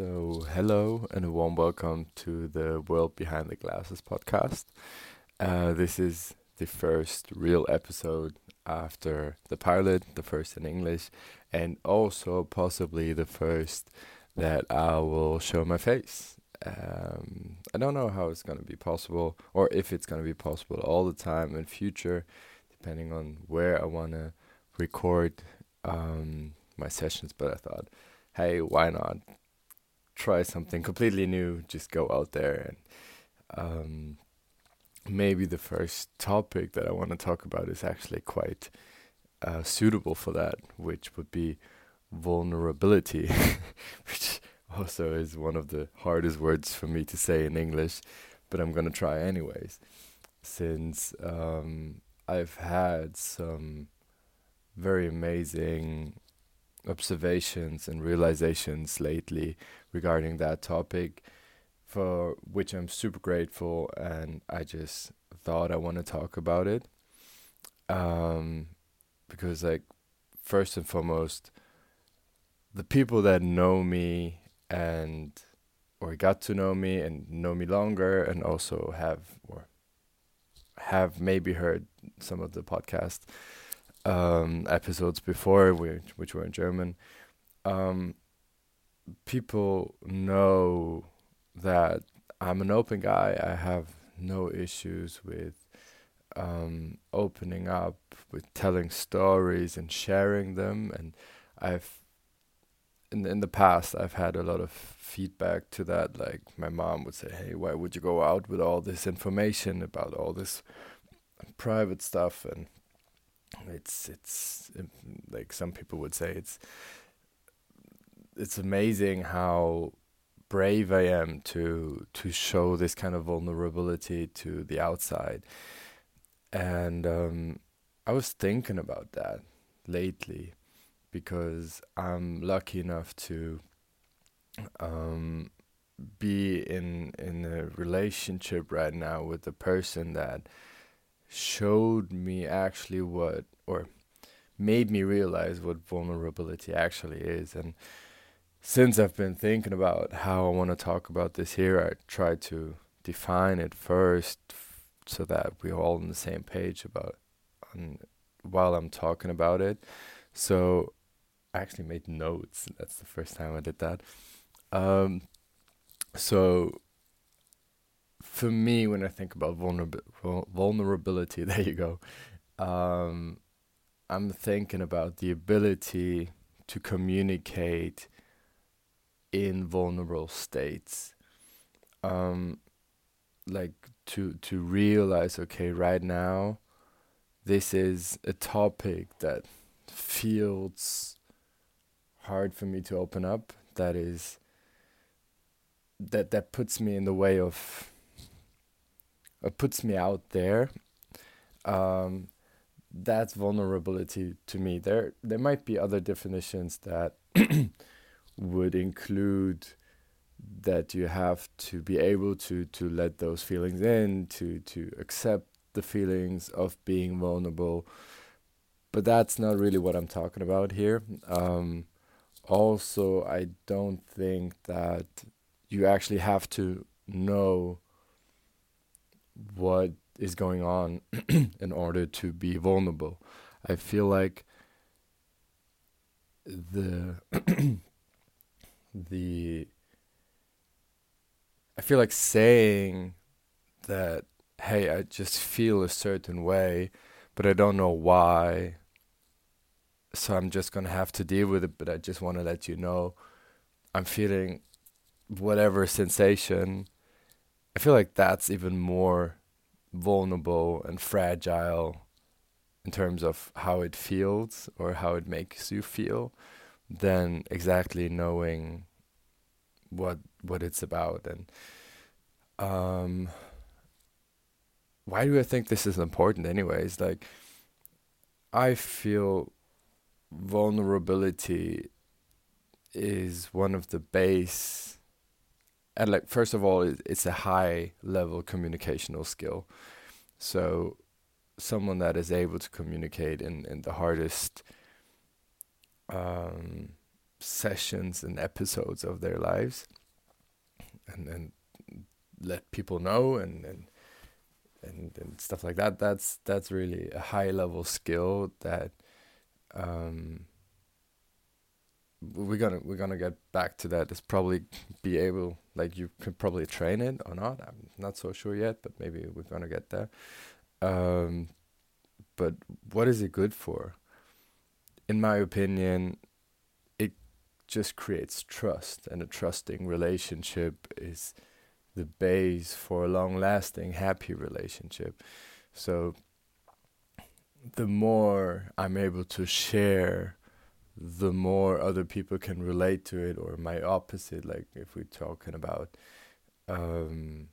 So, hello and a warm welcome to the World Behind the Glasses podcast. Uh, this is the first real episode after the pilot, the first in English, and also possibly the first that I will show my face. Um, I don't know how it's going to be possible or if it's going to be possible all the time in future, depending on where I want to record um, my sessions. But I thought, hey, why not try something completely new? Just go out there and um, maybe the first topic that I want to talk about is actually quite uh, suitable for that, which would be vulnerability, which also is one of the hardest words for me to say in English, but I'm gonna try anyways, since um, I've had some very amazing observations and realizations lately regarding that topic for which I'm super grateful and I just thought I want to talk about it. Um, because like first and foremost the people that know me and or got to know me and know me longer and also have or have maybe heard some of the podcast um, episodes before which which were in German um, people know that I'm an open guy I have no issues with um, opening up with telling stories and sharing them and I've in in the past I've had a lot of feedback to that. Like my mom would say, "Hey, why would you go out with all this information about all this private stuff?" And it's it's like some people would say it's it's amazing how brave I am to to show this kind of vulnerability to the outside. And um, I was thinking about that lately because I'm lucky enough to um, be in in a relationship right now with a person that showed me actually what or made me realize what vulnerability actually is and since I've been thinking about how I want to talk about this here I tried to define it first f- so that we're all on the same page about while I'm talking about it so I actually made notes. That's the first time I did that. Um, so for me, when I think about vulnerab- vulnerability, there you go. Um, I'm thinking about the ability to communicate in vulnerable states. Um, like to to realize, okay, right now, this is a topic that feels hard for me to open up that is that that puts me in the way of it puts me out there um, that's vulnerability to me. There there might be other definitions that would include that you have to be able to to let those feelings in to to accept the feelings of being vulnerable. But that's not really what I'm talking about here. Um, also I don't think that you actually have to know what is going on in order to be vulnerable. I feel like the the I feel like saying that hey, I just feel a certain way, but I don't know why so I'm just gonna have to deal with it. But I just want to let you know, I'm feeling whatever sensation. I feel like that's even more vulnerable and fragile in terms of how it feels or how it makes you feel than exactly knowing what what it's about. And um why do I think this is important anyways? Like I feel vulnerability is one of the base and like first of all it's a high level communicational skill. So someone that is able to communicate in in the hardest um sessions and episodes of their lives and and let people know and and and, and stuff like that that's that's really a high level skill that um we're gonna we're gonna get back to that. It's probably be able like you could probably train it or not. I'm not so sure yet but maybe we're gonna get there. Um but what is it good for? In my opinion it just creates trust and a trusting relationship is the base for a long lasting happy relationship. So the more i'm able to share the more other people can relate to it or my opposite like if we're talking about um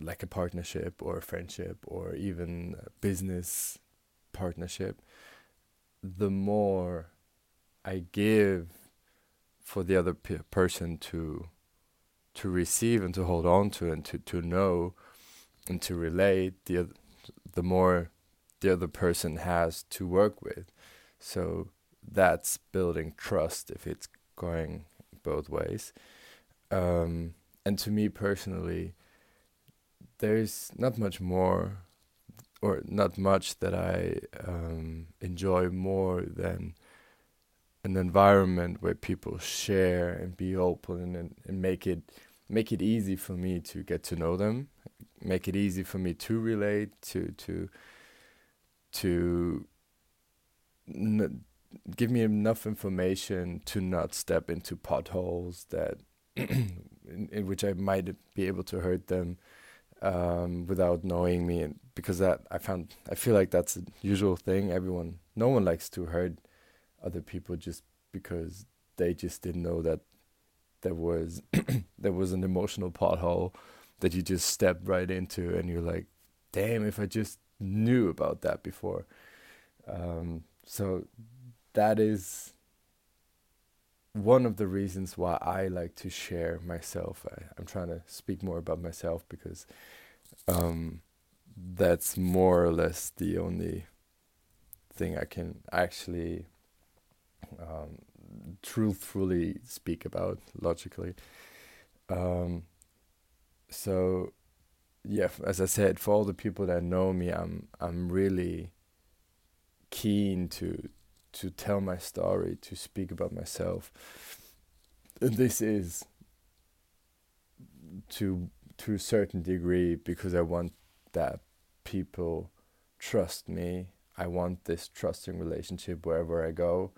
like a partnership or a friendship or even a business partnership the more i give for the other pe- person to to receive and to hold on to and to to know and to relate the the more the other person has to work with. So that's building trust if it's going both ways. Um, and to me personally, there's not much more, or not much that I um, enjoy more than an environment where people share and be open and, and make it make it easy for me to get to know them, make it easy for me to relate to to to give me enough information to not step into potholes that in, in, which I might be able to hurt them um, without knowing me, and because that I found I feel like that's a usual thing. Everyone, no one likes to hurt other people just because they just didn't know that there was there was an emotional pothole that you just stepped right into, and you're like, damn, if I just knew about that before. Um, so that is one of the reasons why I like to share myself. I, am trying to speak more about myself because um, that's more or less the only thing I can actually um, truthfully speak about logically. Um, so, yeah, as I said, for all the people that know me, I'm I'm really keen to to tell my story, to speak about myself. And this is to to a certain degree because I want that people trust me. I want this trusting relationship wherever I go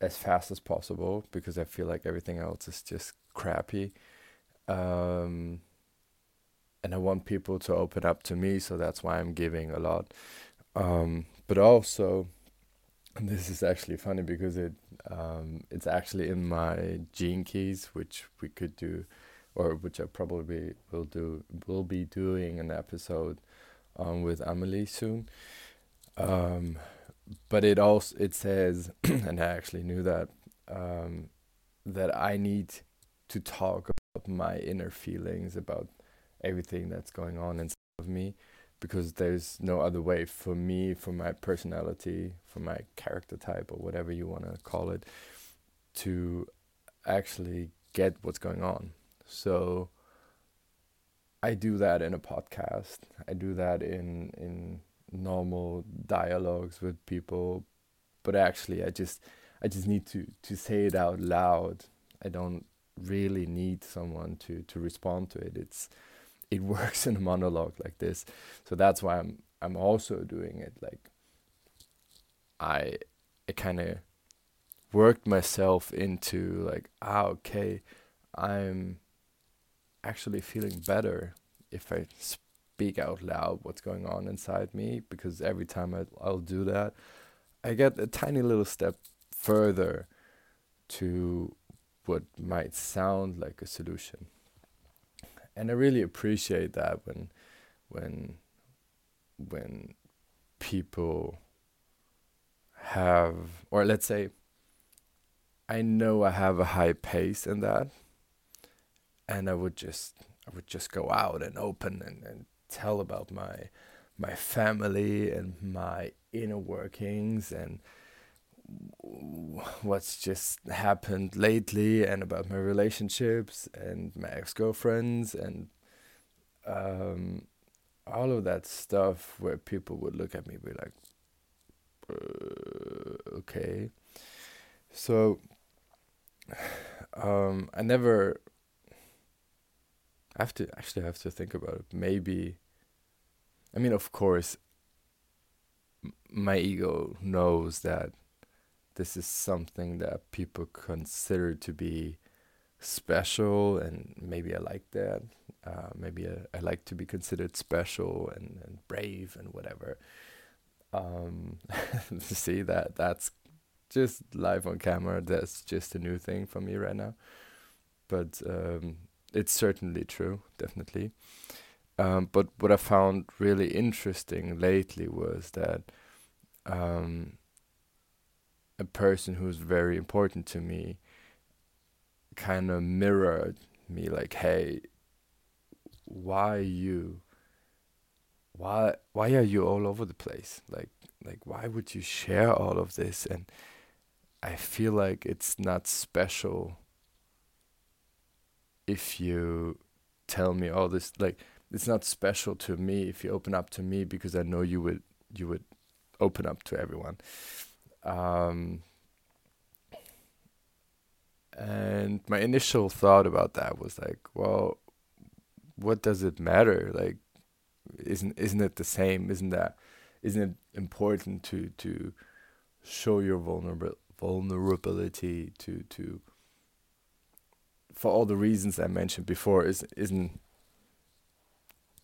as fast as possible because I feel like everything else is just crappy. Um, and I want people to open up to me, so that's why I'm giving a lot. Um, but also, this is actually funny because it um, it's actually in my gene keys, which we could do, or which I probably will do. Will be doing an episode um, with Amelie soon. Um, but it also it says, and I actually knew that um, that I need to talk about my inner feelings about everything that's going on inside of me because there's no other way for me, for my personality, for my character type, or whatever you want to call it, to actually get what's going on. So I do that in a podcast. I do that in in normal dialogues with people, but actually I just I just need to to say it out loud. I don't really need someone to to respond to it. It's it works in a monologue like this. So that's why I'm I'm also doing it like I I kind of worked myself into like ah okay I'm actually feeling better if I speak out loud what's going on inside me because every time I, I'll do that I get a tiny little step further to what might sound like a solution and I really appreciate that when when when people have or let's say I know I have a high pace in that and I would just I would just go out and open and, and tell about my my family and my inner workings and what's just happened lately and about my relationships and my ex-girlfriends and um, all of that stuff where people would look at me be like uh, okay. So um, i never I have to actually have to think about it. Maybe i mean of course my ego knows that this is something that people consider to be special and maybe I like that. Uh, maybe I, I, like to be considered special and, and brave and whatever. Um, see that that's just live on camera. That's just a new thing for me right now, but um, it's certainly true, definitely. Um, but what I found really interesting lately was that um, a person who's very important to me kind of mirrored me like hey why you why why are you all over the place? Like like why would you share all of this? And i feel like it's not special if you tell me all this like it's not special to me if you open up to me because i know you would you would open up to everyone um, and my initial thought about that was like, well, what does it matter? Like, isn't isn't it the same? Isn't that isn't it important to to show your vulnerable vulnerability to to for all the reasons I mentioned before? Is isn't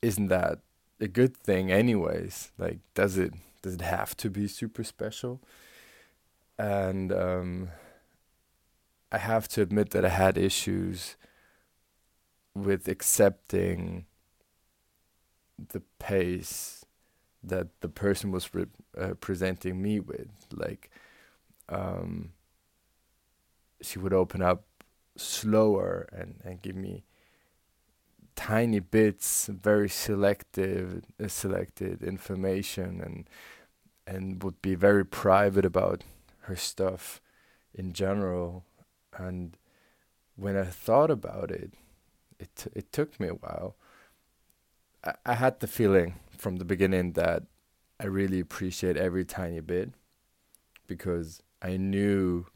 isn't that a good thing anyways? Like, does it does it have to be super special? And um, I have to admit that I had issues with accepting the pace that the person was re- uh, presenting me with. Like, um, she would open up slower and, and give me tiny bits, very selective, uh, selected information, and and would be very private about her stuff in general. And when I thought about it, it t- it took me a while. I, I had the feeling from the beginning that I really appreciate every tiny bit because I knew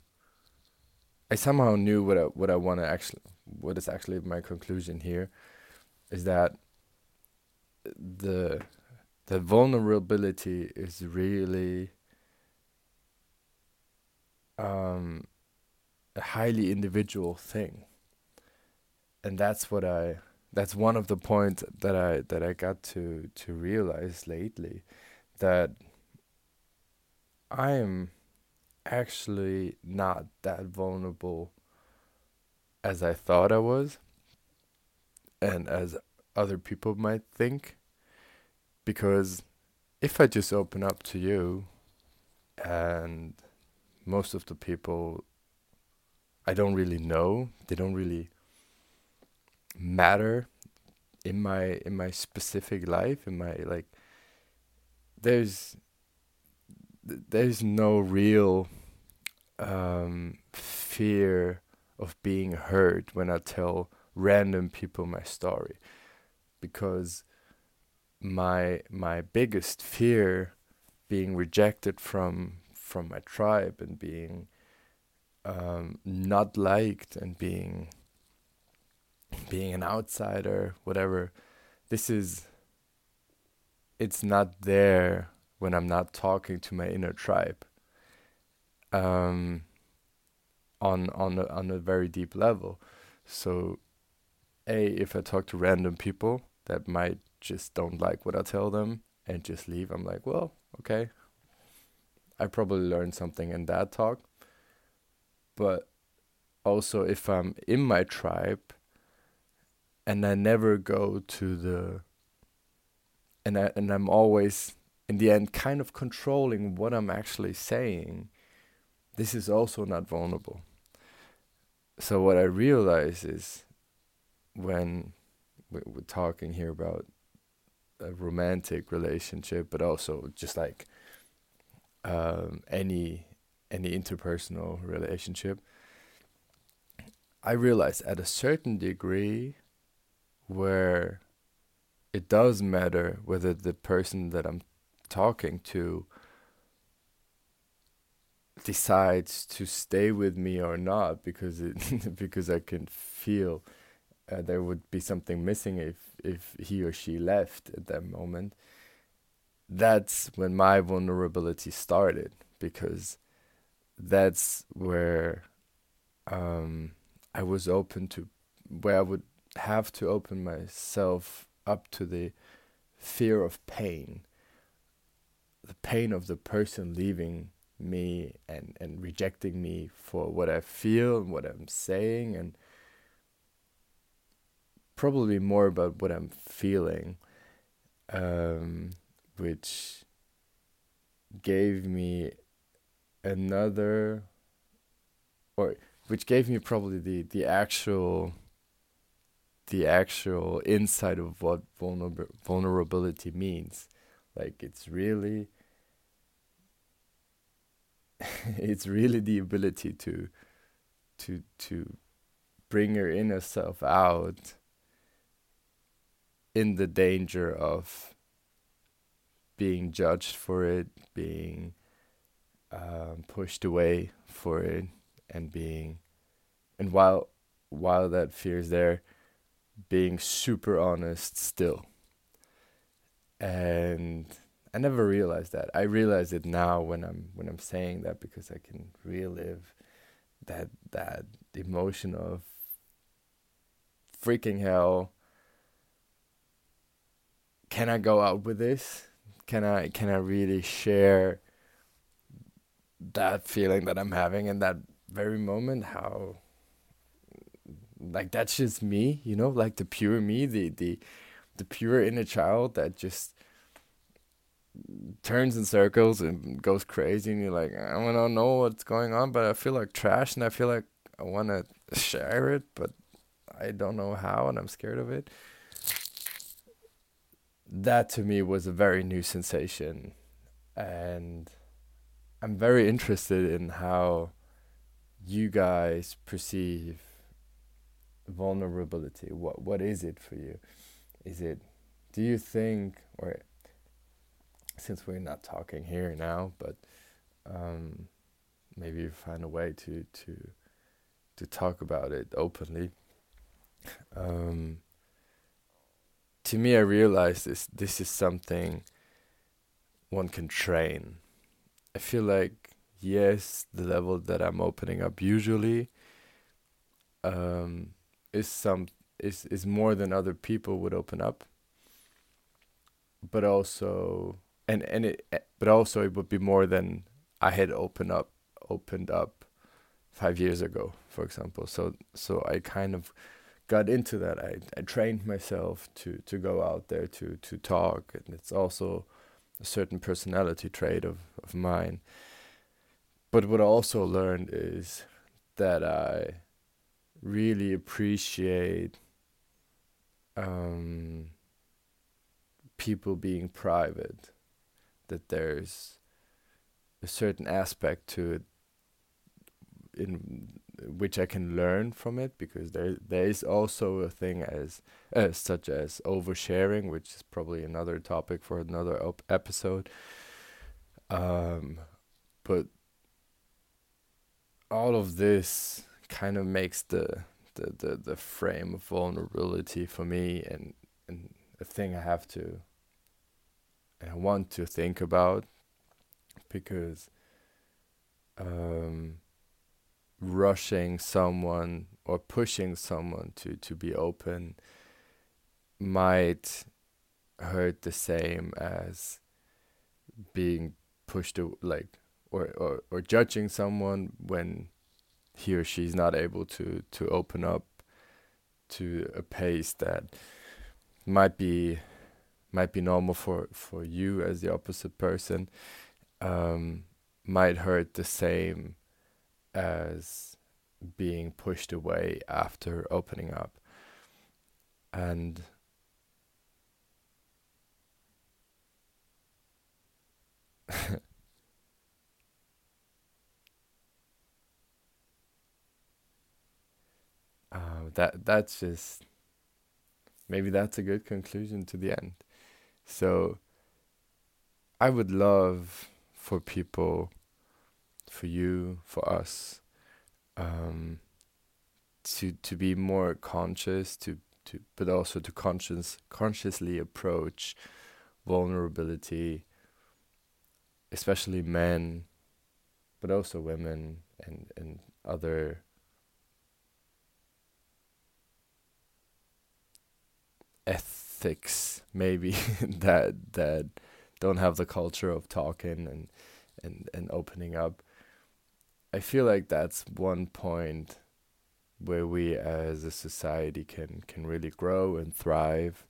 I somehow knew what I what I want to actually what is actually my conclusion here is that the the vulnerability is really um, a highly individual thing, and that's what I. That's one of the points that I that I got to to realize lately, that I am actually not that vulnerable as I thought I was, and as other people might think, because if I just open up to you and most of the people I don't really know. They don't really matter in my in my specific life in my like there's there's no real um, fear of being hurt when I tell random people my story because my my biggest fear being rejected from from my tribe and being um, not liked and being being an outsider, whatever. This is it's not there when I'm not talking to my inner tribe. Um, on on a, on a very deep level. So, a if I talk to random people that might just don't like what I tell them and just leave, I'm like, well, okay, I probably learned something in that talk. But also, if I'm in my tribe and I never go to the and I and I'm always in the end kind of controlling what I'm actually saying, this is also not vulnerable. So what I realize is when we're talking here about a romantic relationship, but also just like um, any any interpersonal relationship, I realize at a certain degree where it does matter whether the person that I'm talking to decides to stay with me or not because it because I can feel uh, there would be something missing if if he or she left at that moment that's when my vulnerability started because that's where um, I was open to where I would have to open myself up to the fear of pain the pain of the person leaving me and and rejecting me for what I feel and what I'm saying and probably more about what I'm feeling. Um, which gave me another or which gave me probably the the actual the actual insight of what vulner- vulnerability means. Like it's really it's really the ability to to to bring your inner self out in the danger of being judged for it, being um, pushed away for it, and being, and while while that fear is there, being super honest still. And I never realized that. I realize it now when I'm when I'm saying that because I can relive that that emotion of freaking hell. Can I go out with this? Can I can I really share that feeling that I'm having in that very moment? How like that's just me, you know, like the pure me, the the the pure inner child that just turns in circles and goes crazy and you're like i don't know what's going on but i feel like trash and i feel like i want to share it but i don't know how and i'm scared of it that to me was a very new sensation and i'm very interested in how you guys perceive vulnerability what what is it for you is it do you think or since we're not talking here now, but um, maybe find a way to to to talk about it openly. Um, to me, I realize this this is something one can train. I feel like yes, the level that I'm opening up usually um, is some is is more than other people would open up, but also and and it but also it would be more than I had opened up opened up five years ago, for example. So so I kind of got into that. I I trained myself to to go out there to to talk, and it's also a certain personality trait of of mine. But what I also learned is that I really appreciate um, people being private that there's a certain aspect to it in which I can learn from it because there there is also a thing as uh, such as oversharing, which is probably another topic for another op- episode. Um, but all of this kind of makes the, the the the frame of vulnerability for me and and a thing I have to and I want to think about because um, rushing someone or pushing someone to, to be open might hurt the same as being pushed to like or, or, or judging someone when he or she's not able to, to open up to a pace that might be might be normal for for you as the opposite person um, might hurt the same as being pushed away after opening up. And uh, that that's just maybe that's a good conclusion to the end. So I would love for people for you, for us, um, to to be more conscious, to to but also to conscious consciously approach vulnerability, especially men, but also women and and other ethics maybe that that don't have the culture of talking and and and opening up i feel like that's one point where we as a society can can really grow and thrive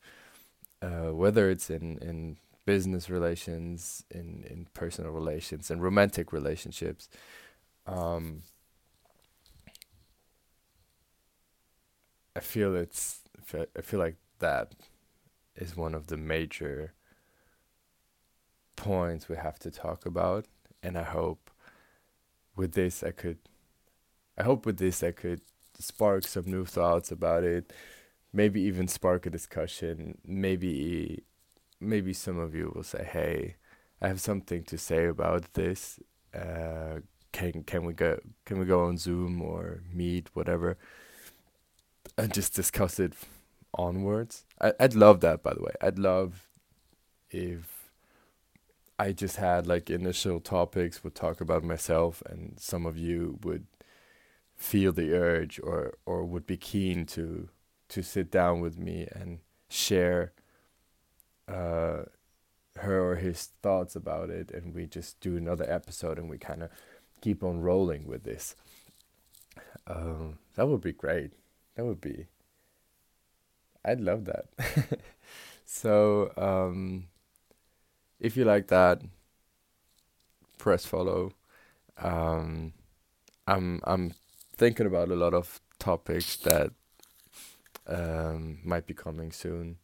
uh, whether it's in in business relations in in personal relations and romantic relationships um, I feel it's I feel like that is one of the major points we have to talk about and I hope with this I could I hope with this I could spark some new thoughts about it maybe even spark a discussion maybe maybe some of you will say hey I have something to say about this uh, can can we go can we go on Zoom or meet whatever and just discuss it onwards. I, I'd love that, by the way. I'd love if I just had like initial topics, would talk about myself, and some of you would feel the urge or or would be keen to to sit down with me and share uh, her or his thoughts about it, and we just do another episode, and we kind of keep on rolling with this. Um, that would be great. That would be. I'd love that. so, um, if you like that, press follow. Um, I'm I'm thinking about a lot of topics that um, might be coming soon.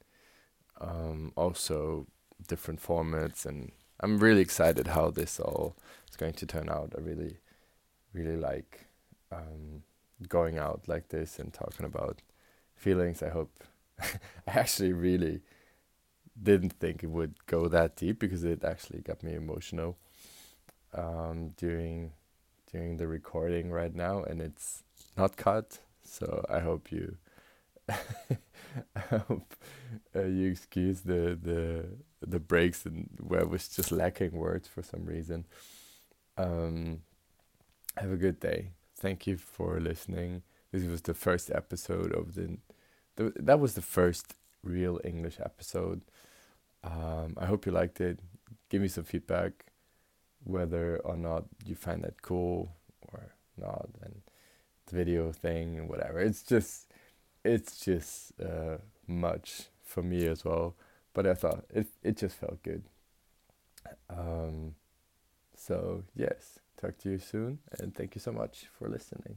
Um, also, different formats, and I'm really excited how this all is going to turn out. I really, really like um, going out like this and talking about feelings. I hope I actually really didn't think it would go that deep because it actually got me emotional um, during during the recording right now, and it's not cut. So I hope you I hope uh, you excuse the the the breaks and where I was just lacking words for some reason. Um, have a good day thank you for listening. This was the first episode of the, the that was the first real English episode. Um, I hope you liked it. Give me some feedback, whether or not you find that cool or not, and the video thing and whatever. It's just, it's just uh, much for me as well. But I thought it it just felt good. Um, so yes. Talk to you soon, and thank you so much for listening.